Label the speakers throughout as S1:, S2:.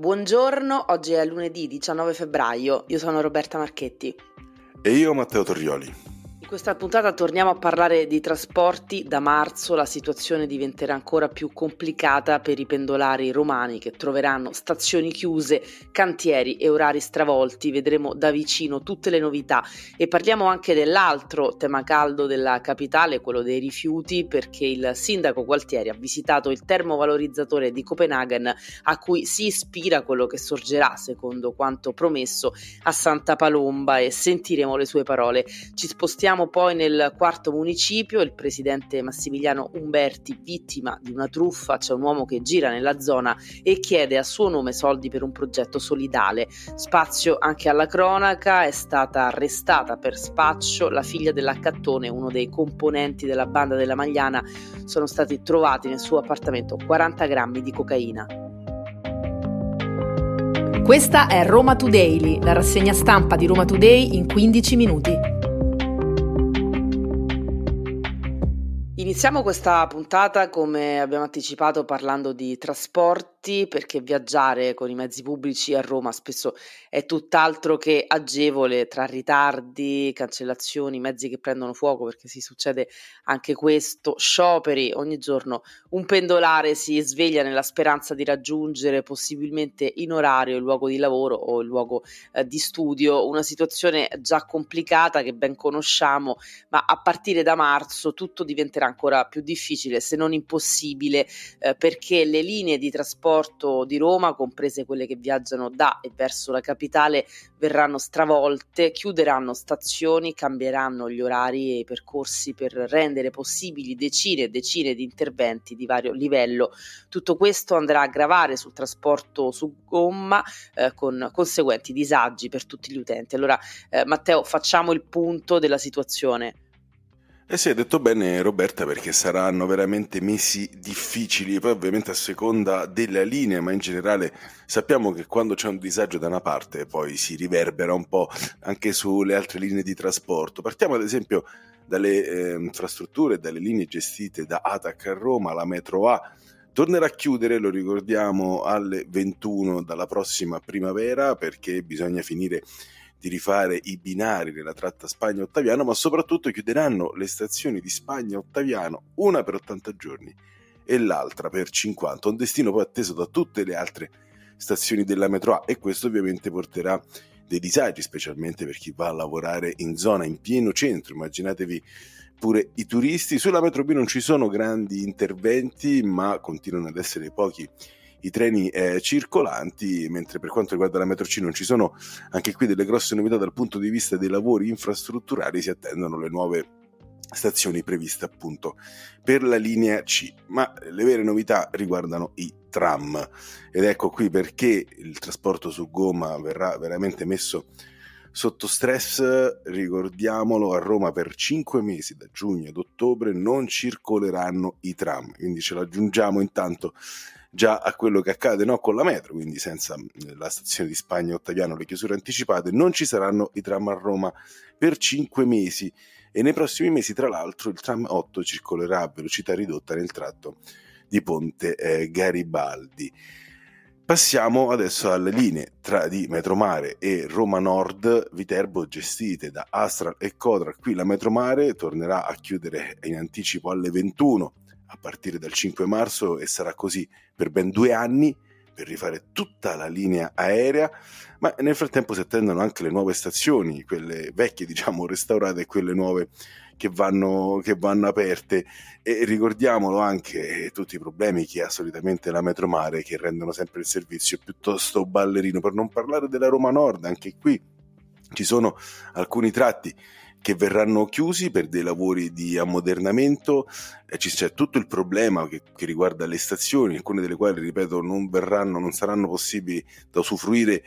S1: Buongiorno, oggi è lunedì 19 febbraio. Io sono Roberta Marchetti.
S2: E io Matteo Torrioli.
S1: Questa puntata torniamo a parlare di trasporti. Da marzo la situazione diventerà ancora più complicata per i pendolari romani che troveranno stazioni chiuse, cantieri e orari stravolti. Vedremo da vicino tutte le novità e parliamo anche dell'altro tema caldo della capitale, quello dei rifiuti, perché il sindaco Gualtieri ha visitato il termovalorizzatore di Copenaghen a cui si ispira quello che sorgerà, secondo quanto promesso, a Santa Palomba e sentiremo le sue parole. Ci spostiamo Siamo poi nel quarto municipio, il presidente Massimiliano Umberti, vittima di una truffa, c'è un uomo che gira nella zona e chiede a suo nome soldi per un progetto solidale. Spazio anche alla cronaca, è stata arrestata per spaccio la figlia dell'accattone, uno dei componenti della banda della Magliana, sono stati trovati nel suo appartamento 40 grammi di cocaina.
S3: Questa è Roma Today, la rassegna stampa di Roma Today in 15 minuti.
S1: Iniziamo questa puntata, come abbiamo anticipato, parlando di trasporti, perché viaggiare con i mezzi pubblici a Roma spesso è tutt'altro che agevole tra ritardi, cancellazioni, mezzi che prendono fuoco, perché si succede anche questo, scioperi, ogni giorno un pendolare si sveglia nella speranza di raggiungere possibilmente in orario il luogo di lavoro o il luogo eh, di studio, una situazione già complicata che ben conosciamo, ma a partire da marzo tutto diventerà ancora più difficile, se non impossibile, eh, perché le linee di trasporto di Roma, comprese quelle che viaggiano da e verso la capitale, verranno stravolte, chiuderanno stazioni, cambieranno gli orari e i percorsi per rendere possibili decine e decine di interventi di vario livello. Tutto questo andrà a gravare sul trasporto su gomma eh, con conseguenti disagi per tutti gli utenti. Allora, eh, Matteo, facciamo il punto della situazione.
S2: Eh sì, hai detto bene Roberta perché saranno veramente mesi difficili, poi ovviamente a seconda della linea, ma in generale sappiamo che quando c'è un disagio da una parte poi si riverbera un po' anche sulle altre linee di trasporto. Partiamo ad esempio dalle eh, infrastrutture, dalle linee gestite da ATAC a Roma, la metro A tornerà a chiudere, lo ricordiamo, alle 21 dalla prossima primavera perché bisogna finire di rifare i binari nella tratta Spagna-Ottaviano, ma soprattutto chiuderanno le stazioni di Spagna-Ottaviano, una per 80 giorni e l'altra per 50, un destino poi atteso da tutte le altre stazioni della metro A e questo ovviamente porterà dei disagi, specialmente per chi va a lavorare in zona, in pieno centro, immaginatevi pure i turisti. Sulla metro B non ci sono grandi interventi, ma continuano ad essere pochi i treni eh, circolanti, mentre per quanto riguarda la metro C non ci sono anche qui delle grosse novità dal punto di vista dei lavori infrastrutturali, si attendono le nuove stazioni previste appunto per la linea C, ma le vere novità riguardano i tram. Ed ecco qui perché il trasporto su gomma verrà veramente messo sotto stress, ricordiamolo, a Roma per 5 mesi da giugno ad ottobre non circoleranno i tram, quindi ce l'aggiungiamo intanto già a quello che accade no, con la metro, quindi senza eh, la stazione di Spagna Ottaviano, le chiusure anticipate, non ci saranno i tram a Roma per 5 mesi e nei prossimi mesi tra l'altro il tram 8 circolerà a velocità ridotta nel tratto di Ponte eh, Garibaldi. Passiamo adesso alle linee tra di Metromare e Roma Nord Viterbo gestite da Astral e Codra. Qui la Metromare tornerà a chiudere in anticipo alle 21 a partire dal 5 marzo e sarà così per ben due anni per rifare tutta la linea aerea, ma nel frattempo si attendono anche le nuove stazioni, quelle vecchie diciamo restaurate e quelle nuove che vanno, che vanno aperte. E ricordiamolo anche eh, tutti i problemi che ha solitamente la Metromare che rendono sempre il servizio piuttosto ballerino, per non parlare della Roma Nord, anche qui ci sono alcuni tratti che verranno chiusi per dei lavori di ammodernamento, eh, c'è tutto il problema che, che, riguarda le stazioni, alcune delle quali, ripeto, non verranno, non saranno possibili da usufruire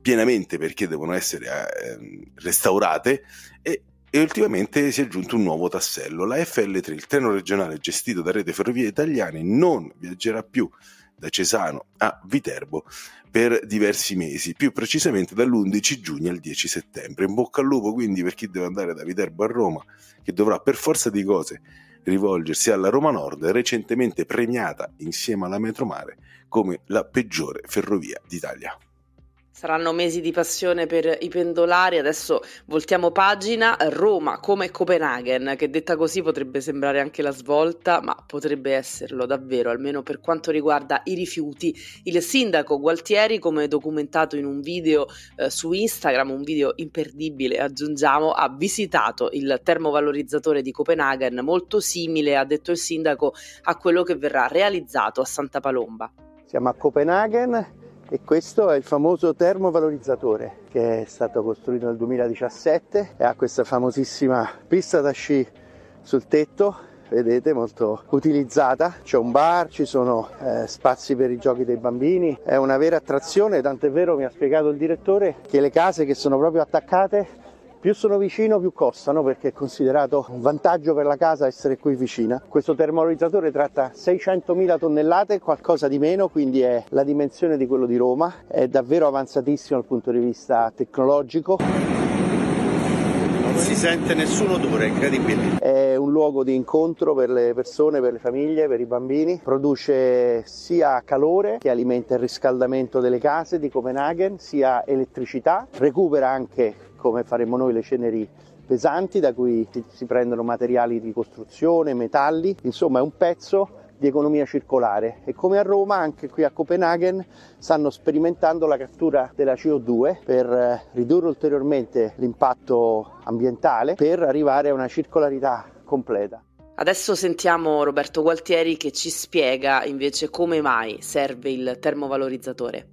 S2: pienamente perché devono essere eh, restaurate e, e ultimamente si è aggiunto un nuovo tassello. La FL3, il treno regionale gestito da Rete Ferrovie Italiane, non viaggerà più da Cesano a Viterbo per diversi mesi, più precisamente dall'11 giugno al 10 settembre. In bocca al lupo quindi per chi deve andare da Viterbo a Roma, che dovrà per forza di cose rivolgersi alla Roma Nord, recentemente premiata insieme alla Metromare come la peggiore ferrovia d'Italia.
S1: Saranno mesi di passione per i pendolari, adesso voltiamo pagina, Roma come Copenaghen, che detta così potrebbe sembrare anche la svolta, ma potrebbe esserlo davvero, almeno per quanto riguarda i rifiuti. Il sindaco Gualtieri, come documentato in un video eh, su Instagram, un video imperdibile aggiungiamo, ha visitato il termovalorizzatore di Copenaghen, molto simile, ha detto il sindaco, a quello che verrà realizzato a Santa Palomba.
S4: Siamo a Copenaghen e questo è il famoso termovalorizzatore che è stato costruito nel 2017 e ha questa famosissima pista da sci sul tetto vedete molto utilizzata. C'è un bar ci sono eh, spazi per i giochi dei bambini. È una vera attrazione tant'è vero mi ha spiegato il direttore che le case che sono proprio attaccate più sono vicino più costano perché è considerato un vantaggio per la casa essere qui vicina. Questo termovalorizzatore tratta 600.000 tonnellate, qualcosa di meno, quindi è la dimensione di quello di Roma, è davvero avanzatissimo dal punto di vista tecnologico non si sente nessun odore, incredibile. È un luogo di incontro per le persone, per le famiglie, per i bambini. Produce sia calore che alimenta il riscaldamento delle case di Copenaghen, sia elettricità, recupera anche come faremo noi le ceneri pesanti da cui si prendono materiali di costruzione, metalli, insomma è un pezzo di economia circolare e come a Roma anche qui a Copenaghen stanno sperimentando la cattura della CO2 per eh, ridurre ulteriormente l'impatto ambientale per arrivare a una circolarità completa.
S1: Adesso sentiamo Roberto Gualtieri che ci spiega invece come mai serve il termovalorizzatore.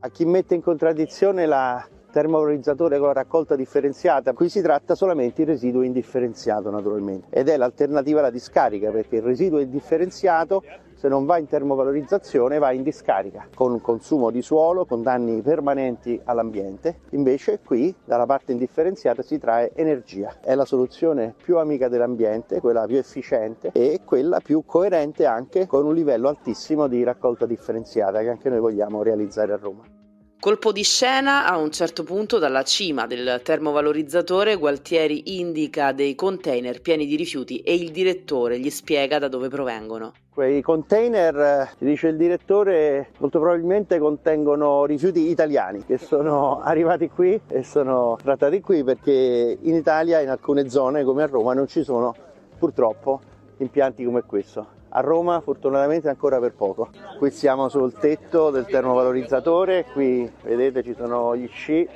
S4: A chi mette in contraddizione la termovalorizzatore con la raccolta differenziata, qui si tratta solamente di residuo indifferenziato naturalmente. Ed è l'alternativa alla discarica perché il residuo indifferenziato se non va in termovalorizzazione va in discarica con consumo di suolo, con danni permanenti all'ambiente, invece qui dalla parte indifferenziata si trae energia, è la soluzione più amica dell'ambiente, quella più efficiente e quella più coerente anche con un livello altissimo di raccolta differenziata che anche noi vogliamo realizzare a Roma.
S1: Colpo di scena, a un certo punto dalla cima del termovalorizzatore Gualtieri indica dei container pieni di rifiuti e il direttore gli spiega da dove provengono.
S4: Quei container, dice il direttore, molto probabilmente contengono rifiuti italiani che sono arrivati qui e sono trattati qui perché in Italia in alcune zone come a Roma non ci sono purtroppo impianti come questo. A Roma fortunatamente ancora per poco. Qui siamo sul tetto del termovalorizzatore, qui vedete ci sono gli sci,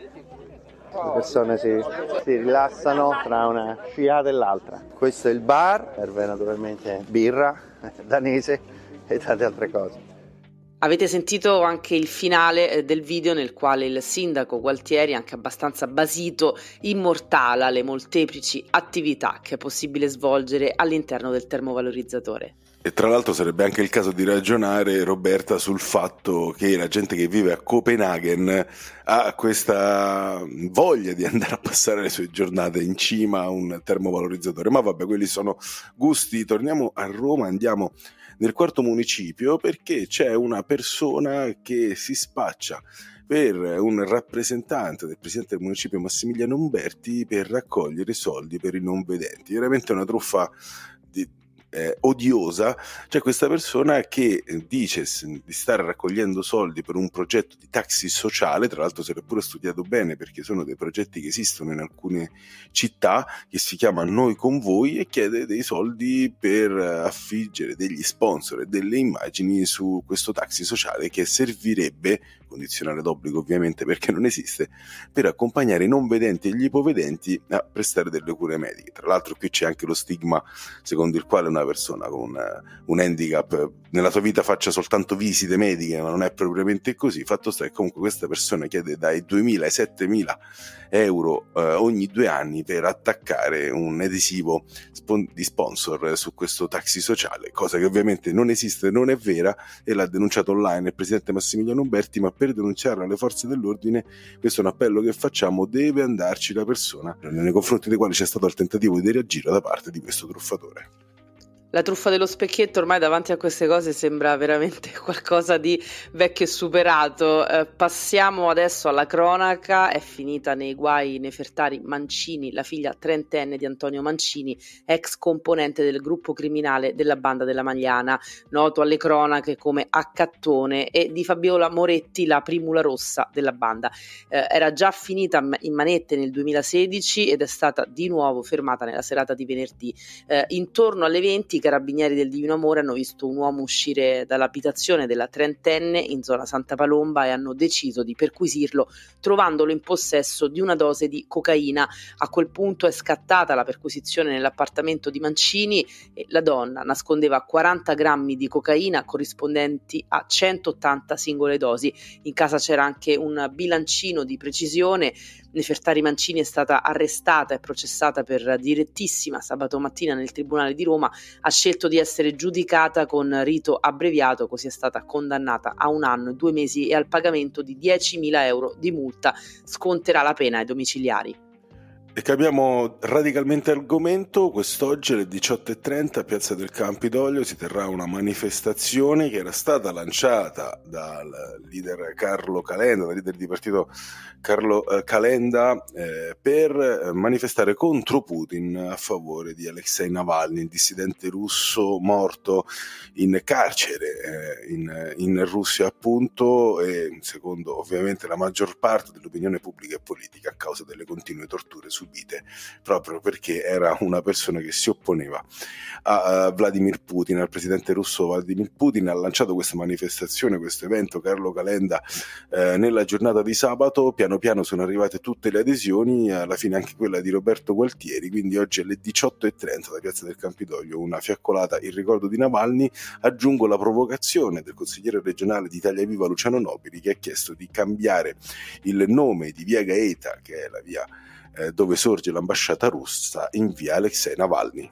S4: le persone si, si rilassano tra una sciata e l'altra. Questo è il bar, serve naturalmente birra danese e tante altre cose.
S1: Avete sentito anche il finale eh, del video nel quale il sindaco Gualtieri, anche abbastanza basito, immortala le molteplici attività che è possibile svolgere all'interno del termovalorizzatore.
S2: E tra l'altro sarebbe anche il caso di ragionare, Roberta, sul fatto che la gente che vive a Copenaghen ha questa voglia di andare a passare le sue giornate in cima a un termovalorizzatore. Ma vabbè, quelli sono gusti. Torniamo a Roma, andiamo nel quarto municipio perché c'è una persona che si spaccia per un rappresentante del presidente del municipio Massimiliano Umberti per raccogliere soldi per i non vedenti. Veramente una truffa di, eh, odiosa, c'è questa persona che eh, dice di stare raccogliendo soldi per un progetto di taxi sociale, tra l'altro se l'è pure studiato bene perché sono dei progetti che esistono in alcune città, che si chiama Noi con voi e chiede dei soldi per affiggere degli sponsor e delle immagini su questo taxi sociale che servirebbe condizionale d'obbligo ovviamente perché non esiste, per accompagnare i non vedenti e gli ipovedenti a prestare delle cure mediche. Tra l'altro qui c'è anche lo stigma secondo il quale una una persona con un, un handicap nella sua vita faccia soltanto visite mediche, ma non è propriamente così. Fatto sta che comunque questa persona chiede dai 2.000 ai 7.000 euro eh, ogni due anni per attaccare un adesivo spon- di sponsor su questo taxi sociale, cosa che ovviamente non esiste, non è vera e l'ha denunciato online il presidente Massimiliano Umberti, ma per denunciarla alle forze dell'ordine, questo è un appello che facciamo, deve andarci la persona nei confronti dei quali c'è stato il tentativo di reagire da parte di questo truffatore.
S1: La truffa dello specchietto ormai davanti a queste cose sembra veramente qualcosa di vecchio e superato. Eh, passiamo adesso alla cronaca. È finita nei guai Nefertari Mancini, la figlia trentenne di Antonio Mancini, ex componente del gruppo criminale della banda della Magliana, noto alle cronache come Accattone, e di Fabiola Moretti, la primula rossa della banda. Eh, era già finita in manette nel 2016 ed è stata di nuovo fermata nella serata di venerdì. Eh, intorno alle 20 carabinieri del Divino Amore hanno visto un uomo uscire dall'abitazione della trentenne in zona Santa Palomba e hanno deciso di perquisirlo trovandolo in possesso di una dose di cocaina. A quel punto è scattata la perquisizione nell'appartamento di Mancini e la donna nascondeva 40 grammi di cocaina corrispondenti a 180 singole dosi. In casa c'era anche un bilancino di precisione Nefertari Mancini è stata arrestata e processata per direttissima sabato mattina nel Tribunale di Roma, ha scelto di essere giudicata con rito abbreviato, così è stata condannata a un anno e due mesi e al pagamento di 10.000 euro di multa. Sconterà la pena ai domiciliari.
S2: E cambiamo radicalmente argomento, quest'oggi alle 18.30 a Piazza del Campidoglio si terrà una manifestazione che era stata lanciata dal leader Carlo Calenda, dal leader di partito Carlo eh, Calenda, eh, per manifestare contro Putin a favore di Alexei Navalny, il dissidente russo morto in carcere eh, in, in Russia appunto. E secondo ovviamente la maggior parte dell'opinione pubblica e politica a causa delle continue torture su subite proprio perché era una persona che si opponeva a, Vladimir Putin, al presidente russo Vladimir Putin, ha lanciato questa manifestazione, questo evento Carlo Calenda eh, nella giornata di sabato, piano piano sono arrivate tutte le adesioni, alla fine anche quella di Roberto Gualtieri, quindi oggi alle 18.30 da Piazza del Campidoglio una fiaccolata in ricordo di Navalny, aggiungo la provocazione del consigliere regionale di Italia Viva Luciano Nobili che ha chiesto di cambiare il nome di via Gaeta, che è la via eh, dove sorge l'ambasciata russa in via Alexei Navalny.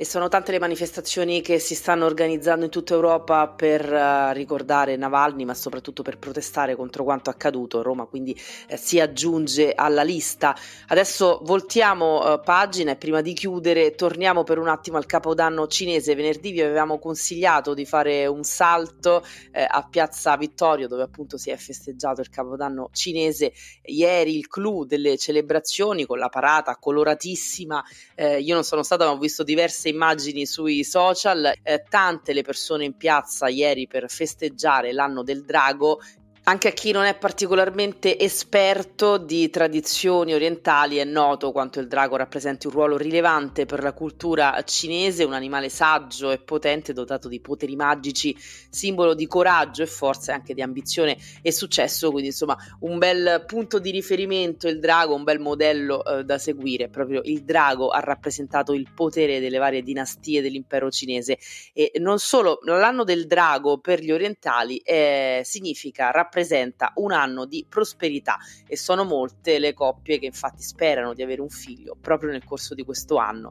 S1: E sono tante le manifestazioni che si stanno organizzando in tutta Europa per uh, ricordare Navalny, ma soprattutto per protestare contro quanto accaduto. Roma quindi eh, si aggiunge alla lista. Adesso voltiamo uh, pagina e prima di chiudere torniamo per un attimo al capodanno cinese. Venerdì vi avevamo consigliato di fare un salto eh, a Piazza Vittorio dove appunto si è festeggiato il capodanno cinese. Ieri il clou delle celebrazioni con la parata coloratissima. Eh, io non sono stata ma ho visto diverse immagini sui social, eh, tante le persone in piazza ieri per festeggiare l'anno del drago anche a chi non è particolarmente esperto di tradizioni orientali è noto quanto il drago rappresenti un ruolo rilevante per la cultura cinese, un animale saggio e potente dotato di poteri magici, simbolo di coraggio e forza e anche di ambizione e successo, quindi insomma un bel punto di riferimento il drago, un bel modello eh, da seguire, proprio il drago ha rappresentato il potere delle varie dinastie dell'impero cinese. E non solo l'anno del drago per gli orientali eh, significa rappresentare rappresenta un anno di prosperità e sono molte le coppie che infatti sperano di avere un figlio proprio nel corso di questo anno.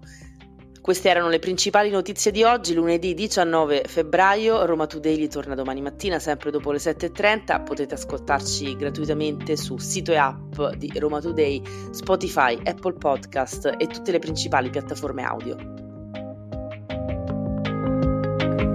S1: Queste erano le principali notizie di oggi, lunedì 19 febbraio. Roma Today torna domani mattina, sempre dopo le 7.30. Potete ascoltarci gratuitamente su sito e app di Roma Today, Spotify, Apple Podcast e tutte le principali piattaforme audio.